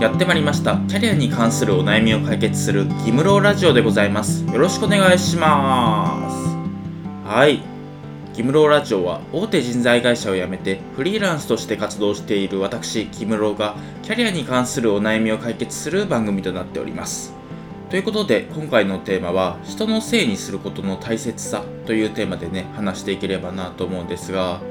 やってまいりました。キャリアに関するお悩みを解決するギムローラジオでございます。よろしくお願いします。はい。ギムローラジオは大手人材会社を辞めてフリーランスとして活動している私ギムローがキャリアに関するお悩みを解決する番組となっております。ということで今回のテーマは人のせいにすることの大切さというテーマでね話していければなと思うんですが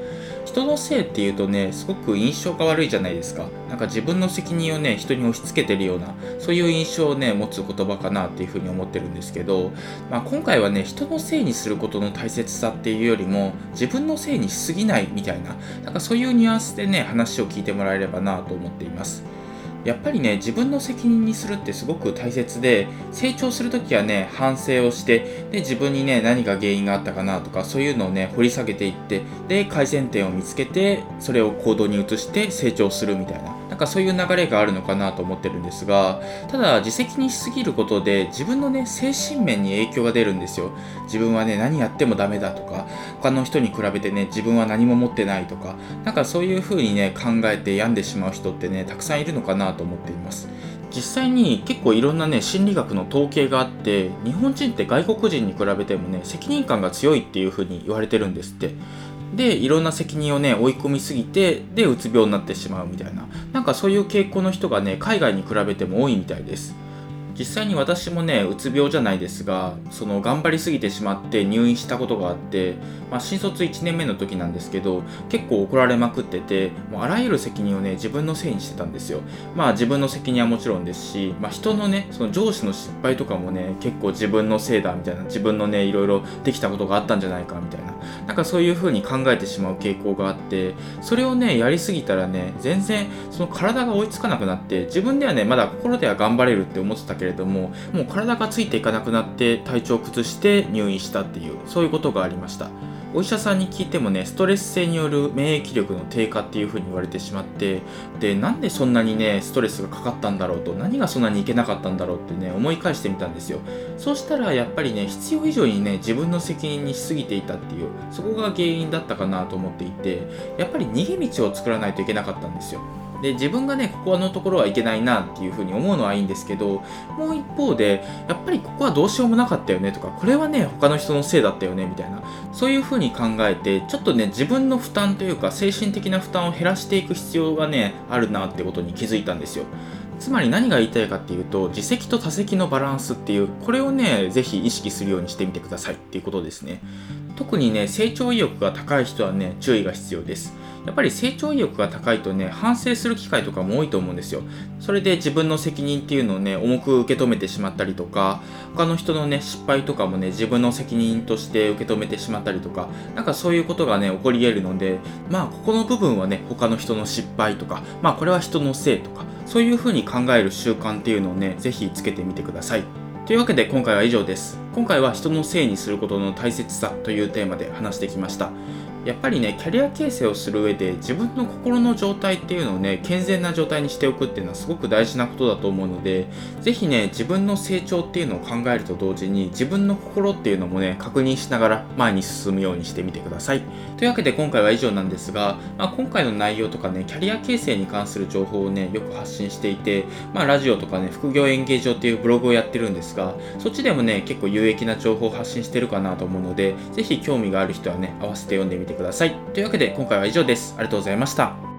人のせいっていうとねすごく印象が悪いじゃないですか。なんか自分の責任をね人に押し付けてるようなそういう印象をね持つ言葉かなっていうふうに思ってるんですけど、まあ、今回はね人のせいにすることの大切さっていうよりも自分のせいにしすぎないみたいななんかそういうニュアンスでね話を聞いてもらえればなと思っています。やっぱりね自分の責任にするってすごく大切で成長する時はね反省をしてで自分にね何が原因があったかなとかそういうのをね掘り下げていってで改善点を見つけてそれを行動に移して成長するみたいな。かそういう流れがあるのかなと思ってるんですがただ自責にしすぎることで自分のね精神面に影響が出るんですよ。自分はね何やってもダメだとか他の人に比べてね自分は何も持ってないとかなんかそういう風にね考えて病んでしまう人ってねたくさんいるのかなと思っています。実際に結構いろんなね心理学の統計があって日本人って外国人に比べてもね責任感が強いっていう風に言われてるんですって。でいろんな責任をね追い込みすぎてでうつ病になってしまうみたいな。なんかそういう傾向の人がね海外に比べても多いみたいです。実際に私もねうつ病じゃないですがその頑張りすぎてしまって入院したことがあって、まあ、新卒1年目の時なんですけど結構怒られまくっててもうあらゆる責任をね自分のせいにしてたんですよ。まあ自分の責任はもちろんですし、まあ、人のねその上司の失敗とかもね結構自分のせいだみたいな自分のねいろいろできたことがあったんじゃないかみたいな。なんかそういう風に考えてしまう傾向があってそれをねやりすぎたらね全然その体が追いつかなくなって自分ではねまだ心では頑張れるって思ってたけどれどももう体がついていかなくなって体調を崩して入院したっていうそういうことがありました。お医者さんに聞いてもねストレス性による免疫力の低下っていう風に言われてしまってでなんでそんなにねストレスがかかったんだろうと何がそんなにいけなかったんだろうってね思い返してみたんですよ。そうしたらやっぱりね必要以上にね自分の責任にしすぎていたっていうそこが原因だったかなと思っていてやっぱり逃げ道を作らないといけなかったんですよ。で自分がねここのところはいけないなっていうふうに思うのはいいんですけどもう一方でやっぱりここはどうしようもなかったよねとかこれはね他の人のせいだったよねみたいなそういうふうに考えてちょっとね自分の負担というか精神的な負担を減らしていく必要がねあるなってことに気づいたんですよ。つまり何が言いたいかっていうと自責と他責のバランスっていうこれをね是非意識するようにしてみてくださいっていうことですね。特にね成長意欲が高い人はね注意が必要です。やっぱり成長意欲が高いとね反省する機会とかも多いと思うんですよ。それで自分の責任っていうのをね重く受け止めてしまったりとか他の人のね失敗とかもね自分の責任として受け止めてしまったりとかなんかそういうことがね起こり得るのでまあここの部分はね他の人の失敗とかまあこれは人のせいとかそういうふうに考える習慣っていうのをね是非つけてみてください。というわけで今回は以上です。今回は人のせいにすることの大切さというテーマで話してきました。やっぱりねキャリア形成をする上で自分の心の状態っていうのをね健全な状態にしておくっていうのはすごく大事なことだと思うので是非ね自分の成長っていうのを考えると同時に自分の心っていうのもね確認しながら前に進むようにしてみてください。というわけで今回は以上なんですが、まあ、今回の内容とかねキャリア形成に関する情報をねよく発信していて、まあ、ラジオとかね副業演芸場っていうブログをやってるんですがそっちでもね結構有益な情報を発信してるかなと思うので是非興味がある人はね合わせて読んでみててください。というわけで今回は以上です。ありがとうございました。